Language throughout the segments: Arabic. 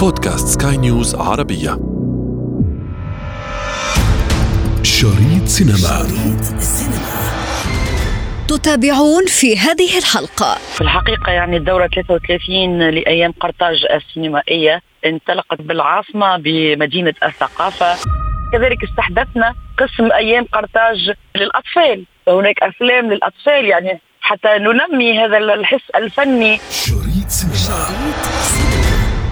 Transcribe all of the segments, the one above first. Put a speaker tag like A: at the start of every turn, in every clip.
A: بودكاست سكاي نيوز عربية. شريط سينما. شريط
B: تتابعون في هذه الحلقة.
C: في الحقيقة يعني الدورة 33 لأيام قرطاج السينمائية انطلقت بالعاصمة بمدينة الثقافة. كذلك استحدثنا قسم أيام قرطاج للأطفال. هناك أفلام للأطفال يعني حتى ننمي هذا الحس الفني.
A: شريط سينما.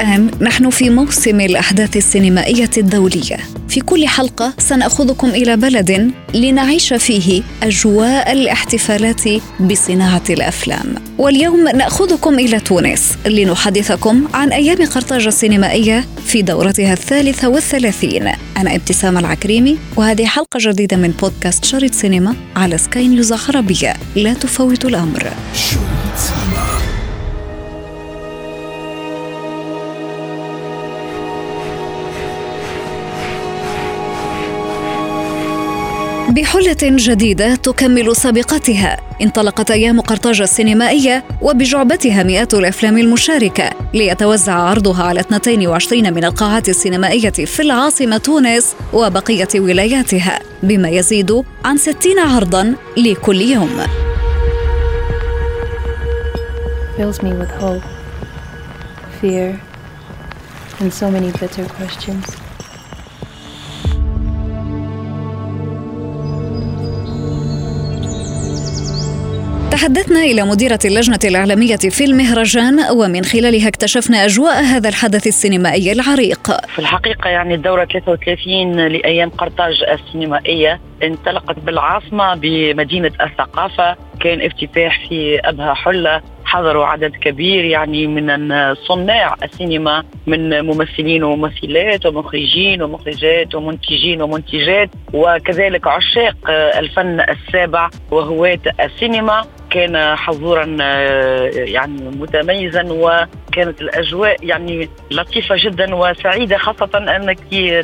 B: الآن نحن في موسم الأحداث السينمائية الدولية. في كل حلقة سنأخذكم إلى بلد لنعيش فيه أجواء الاحتفالات بصناعة الأفلام. واليوم نأخذكم إلى تونس لنحدثكم عن أيام قرطاج السينمائية في دورتها الثالثة والثلاثين. أنا ابتسام العكريمي وهذه حلقة جديدة من بودكاست شريط سينما على سكاي نيوز عربية. لا تفوت الأمر.
A: شريط
B: بحلة جديدة تكمل سابقتها انطلقت أيام قرطاج السينمائية وبجعبتها مئات الأفلام المشاركة ليتوزع عرضها على 22 من القاعات السينمائية في العاصمة تونس وبقية ولاياتها بما يزيد عن 60 عرضا لكل يوم
D: fills me with hope, fear, and so many bitter questions.
B: تحدثنا إلى مديرة اللجنة الإعلامية في المهرجان ومن خلالها اكتشفنا أجواء هذا الحدث السينمائي العريق.
C: في الحقيقة يعني الدورة 33 لأيام قرطاج السينمائية انطلقت بالعاصمة بمدينة الثقافة. كان افتتاح في أبها حلة حضروا عدد كبير يعني من صناع السينما من ممثلين وممثلات ومخرجين ومخرجات ومنتجين ومنتجات وكذلك عشاق الفن السابع وهواة السينما. كان حضورا آه، يعني متميزا وكانت الأجواء يعني لطيفة جدا وسعيدة خاصة أنك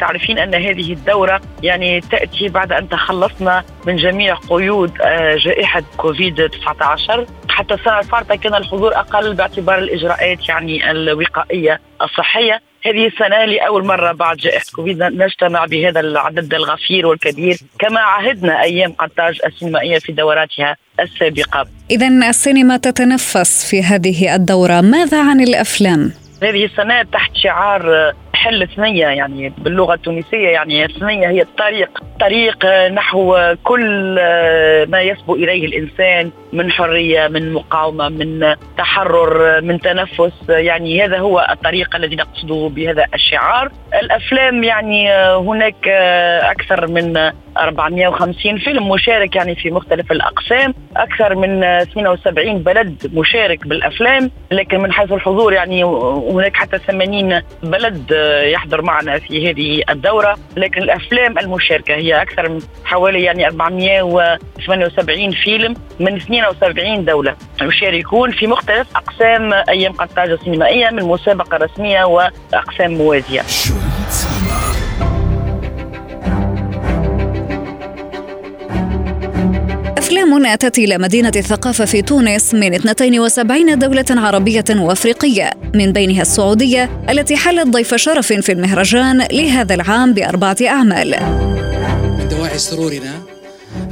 C: تعرفين أن هذه الدورة يعني تأتي بعد أن تخلصنا من جميع قيود آه، جائحة كوفيد 19 حتى السنة الفارطة كان الحضور أقل باعتبار الإجراءات يعني الوقائية الصحية. هذه السنة لأول مرة بعد جائحة كوفيد نجتمع بهذا العدد الغفير والكبير كما عهدنا أيام قرطاج السينمائية في دوراتها السابقة
B: إذا السينما تتنفس في هذه الدورة ماذا عن الأفلام؟
C: هذه السنة تحت شعار حل ثنية يعني باللغة التونسية يعني الثنية هي الطريق. طريق نحو كل ما يسبو إليه الإنسان من حرية من مقاومة من تحرر من تنفس. يعني هذا هو الطريق الذي نقصده بهذا الشعار. الأفلام يعني هناك أكثر من 450 فيلم مشارك يعني في مختلف الأقسام. أكثر من 72 بلد مشارك بالأفلام لكن من حيث الحضور يعني هناك حتى 80 بلد يحضر معنا في هذه الدورة. لكن الأفلام المشاركة هي أكثر من حوالي يعني 478 فيلم من 72 دولة يشاركون في مختلف أقسام أيام قرطاج السينمائية من مسابقة رسمية وأقسام موازية.
B: أفلام أتت إلى مدينة الثقافة في تونس من 72 دولة عربية وأفريقية من بينها السعودية التي حلت ضيف شرف في المهرجان لهذا العام بأربعة أعمال.
E: من دواعي سرورنا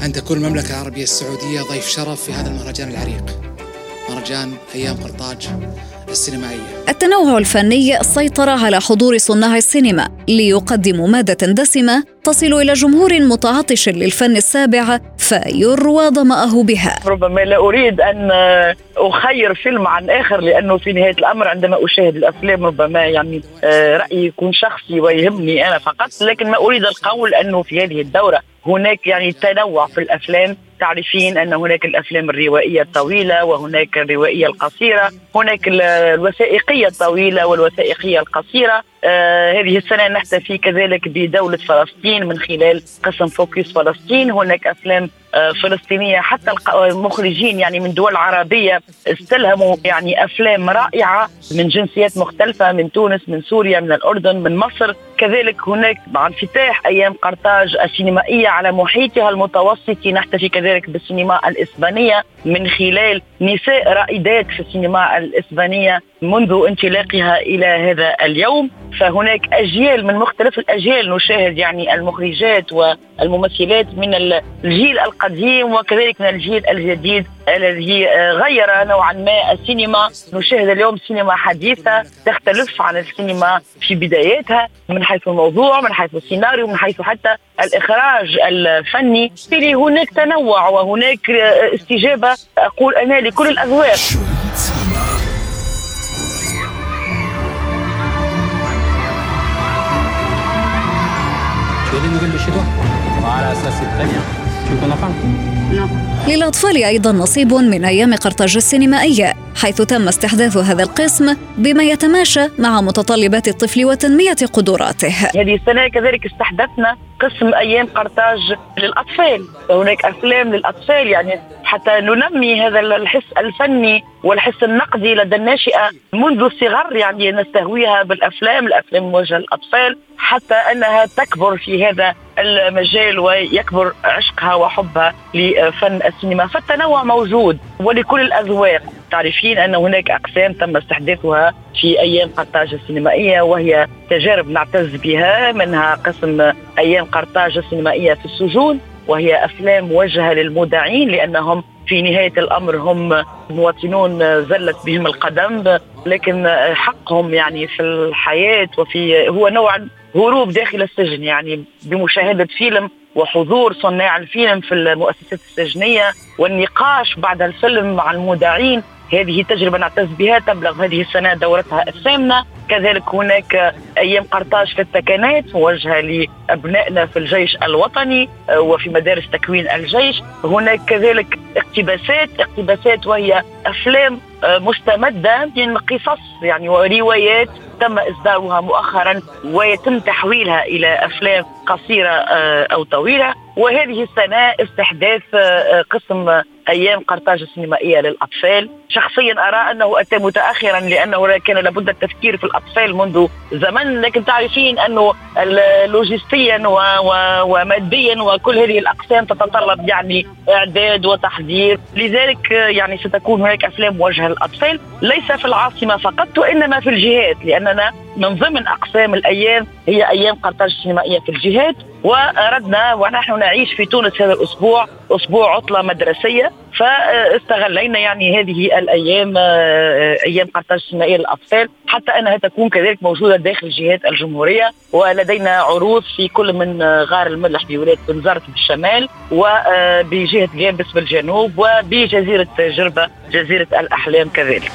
E: أن تكون المملكة العربية السعودية ضيف شرف في هذا المهرجان العريق. مهرجان أيام قرطاج. السينمائية.
B: التنوع الفني سيطر على حضور صناع السينما ليقدموا مادة دسمة تصل إلى جمهور متعطش للفن السابع فيروى ظمأه بها.
C: ربما لا أريد أن أخير فيلم عن آخر لأنه في نهاية الأمر عندما أشاهد الأفلام ربما يعني آه، رأيي يكون شخصي ويهمني أنا فقط لكن ما أريد القول أنه في هذه الدورة هناك يعني تنوع في الأفلام تعرفين أن هناك الأفلام الروائية الطويلة وهناك الروائية القصيرة هناك ال- الوثائقية الطويلة والوثائقية القصيرة. آه هذه السنة نحتفي كذلك بدولة فلسطين من خلال قسم فوكس فلسطين. هناك أفلام آه، فلسطينية حتى المخرجين يعني من دول عربية استلهموا يعني أفلام رائعة من جنسيات مختلفة من تونس من سوريا من الأردن من مصر. كذلك هناك مع انفتاح أيام قرطاج السينمائية على محيطها المتوسط. نحتفي كذلك بالسينما الإسبانية. من خلال نساء رائدات في السينما الإسبانية منذ انطلاقها إلى هذا اليوم. فهناك أجيال من مختلف الأجيال نشاهد يعني المخرجات والممثلات من الجيل القديم وكذلك من الجيل الجديد الذي غير نوعا ما السينما. نشاهد اليوم سينما حديثة تختلف عن السينما في بداياتها من حيث الموضوع من حيث السيناريو من حيث حتى الإخراج الفني. هناك تنوع وهناك أقول أنا لكل الاذواق
B: للأطفال أيضا نصيب من أيام قرطاج السينمائية حيث تم استحداث هذا القسم بما يتماشى مع متطلبات الطفل وتنمية قدراته.
C: هذه السنة كذلك استحدثنا قسم أيام قرطاج للأطفال. هناك أفلام للأطفال يعني حتى ننمي هذا الحس الفني والحس النقدي لدى الناشئة منذ الصغر يعني نستهويها بالأفلام الأفلام موجهة للأطفال حتى أنها تكبر في هذا المجال ويكبر عشقها وحبها لفن السينما. فالتنوع موجود ولكل الأذواق. تعرفين أن هناك أقسام تم استحداثها في أيام قرطاج السينمائية وهي تجارب نعتز بها منها قسم أيام قرطاج السينمائية في السجون. وهي أفلام موجهه للمودعين لأنهم في نهاية الأمر هم مواطنون زلت بهم القدم لكن حقهم يعني في الحياة وفي هو نوعا هروب داخل السجن يعني بمشاهدة فيلم وحضور صناع الفيلم في المؤسسات السجنية والنقاش بعد الفيلم مع المودعين هذه تجربة نعتز بها تبلغ هذه السنة دورتها الثامنة كذلك هناك أيام قرطاج في الثكنات موجهة لأبنائنا في الجيش الوطني آه، وفي مدارس تكوين الجيش. هناك كذلك اقتباسات اقتباسات وهي أفلام آه، مستمدة من قصص يعني وروايات تم إصدارها مؤخرا ويتم تحويلها إلى أفلام قصيرة آه، أو طويلة. وهذه السنة استحداث آه، قسم أيام قرطاج السينمائية للأطفال. شخصيا أرى أنه أتى متأخرا لأنه كان لابد التفكير في الأطفال منذ زمن لكن تعرفين أنه لوجستيا وماديا وكل هذه الأقسام تتطلب يعني إعداد وتحضير. لذلك آه، يعني ستكون هناك أفلام موجهة للأطفال ليس في العاصمة فقط وإنما في الجهات لأننا من ضمن أقسام الأيام هي أيام قرطاج السينمائية في الجهات وأردنا ونحن نعيش في تونس هذا الأسبوع أسبوع عطلة مدرسية فاستغلينا يعني هذه الأيام آه، أيام قرطاج السينمائية للأطفال حتى أنها تكون كذلك موجودة داخل جهات الجمهورية ولدينا عروض في كل من غار الملح بولاية بنزرت بالشمال وبجهة جابس بالجنوب وبجزيرة جربة جزيرة الأحلام كذلك.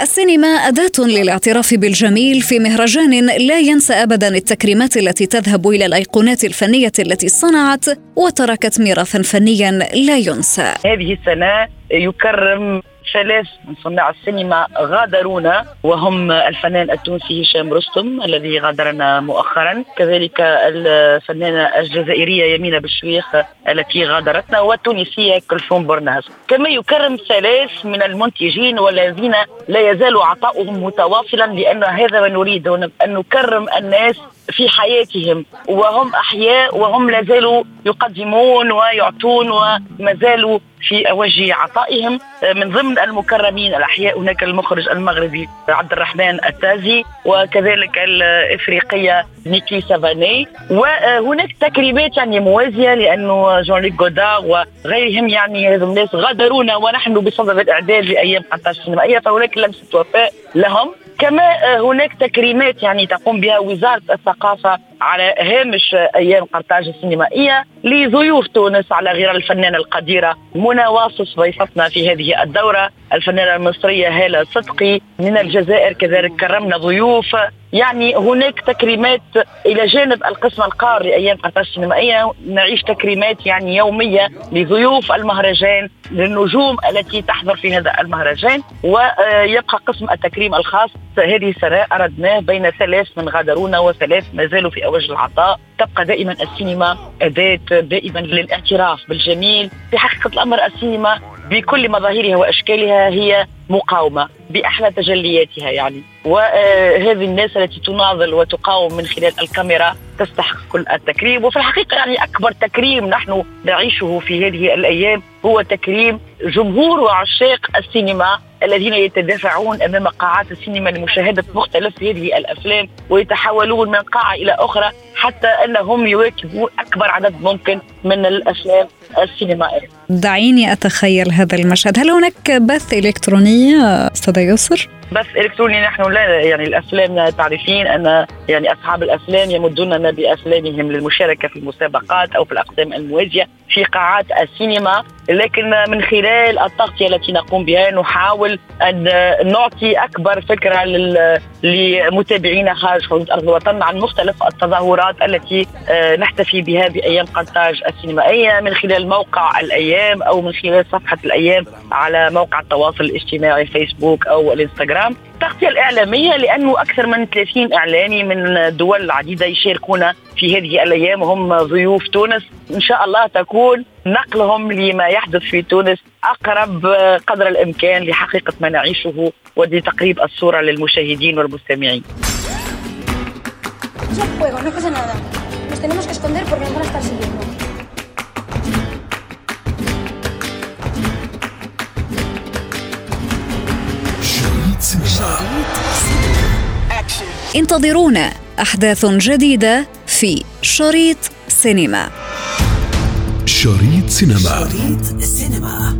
B: السينما أداة للاعتراف بالجميل في مهرجان لا ينسى أبدا التكريمات التي تذهب إلى الأيقونات الفنية التي صنعت وتركت ميراثا فنيا لا ينسى.
C: هذه السنة يكرم ثلاث من صناع السينما غادرونا وهم الفنان التونسي هشام رستم الذي غادرنا مؤخرا. كذلك الفنانة الجزائرية يمينة بشويخ التي غادرتنا والتونسية كلثوم برناس كما يكرم ثلاث من المنتجين والذين لا يزال عطاؤهم متواصلا لأن هذا ما نريد أن نكرم الناس في حياتهم وهم أحياء وهم لا زالوا يقدمون ويعطون وما زالوا في وجه عطائهم. من ضمن المكرمين الأحياء هناك المخرج المغربي عبد الرحمن التازي وكذلك الإفريقية نيكي سافاني. وهناك تكريمات يعني موازية لأنه جون ليك جودا وغيرهم يعني هذو الناس غادرونا ونحن بصدد الإعداد لأيام قرطاج السينمائيه فهناك لمسة وفاء لهم. كما هناك تكريمات يعني تقوم بها وزارة الثقافة على هامش أيام قرطاج السينمائية لضيوف تونس على غير الفنانة القديرة منى واصف ضيفتنا في هذه الدورة الفنانة المصرية هالة صدقي. من الجزائر كذلك كرمنا ضيوف يعني هناك تكريمات إلى جانب القسم القار لايام قرطاج السينمائيه نعيش تكريمات يعني يومية لضيوف المهرجان للنجوم التي تحضر في هذا المهرجان. ويبقى قسم التكريم الخاص هذه السنة أردناه بين ثلاث من غادرونا وثلاث ما زالوا في اوج العطاء. تبقى دائما السينما أداة دائما للاعتراف بالجميل. في حقيقة الأمر السينما بكل مظاهرها وأشكالها هي مقاومة بأحلى تجلياتها يعني. وهذه الناس التي تناضل وتقاوم من خلال الكاميرا تستحق كل التكريم. وفي الحقيقة يعني أكبر تكريم نحن نعيشه في هذه الأيام هو تكريم جمهور وعشاق السينما الذين يتدافعون أمام قاعات السينما لمشاهدة مختلف هذه الأفلام ويتحولون من قاعة إلى أخرى. حتى انهم يواكبون اكبر عدد ممكن من الافلام السينمائية.
B: دعيني أتخيل هذا المشهد، هل هناك بث إلكتروني أستاذ يسر؟
C: بث إلكتروني نحن لا يعني الأفلام تعرفين أن يعني أصحاب الأفلام يمدوننا بأفلامهم للمشاركة في المسابقات أو في الاقسام الموازية في قاعات السينما لكن من خلال التغطية التي نقوم بها نحاول أن نعطي أكبر فكرة لمتابعينا خارج حدود أرض الوطن عن مختلف التظاهرات التي آه، نحتفي بها بأيام قرطاج السينمائيه من خلال موقع الأيام أو من خلال صفحة الأيام على موقع التواصل الاجتماعي فيسبوك أو الإنستغرام. التغطيه الإعلامية لأنه أكثر من 30 إعلامي من دول عديده يشاركون في هذه الأيام. وهم ضيوف تونس. إن شاء الله تكون نقلهم لما يحدث في تونس أقرب قدر الإمكان لحقيقة ما نعيشه ولتقريب الصورة للمشاهدين والمستمعين.
B: انتظرونا أحداث جديدة في شريط سينما
A: شريط سينما شريط سينما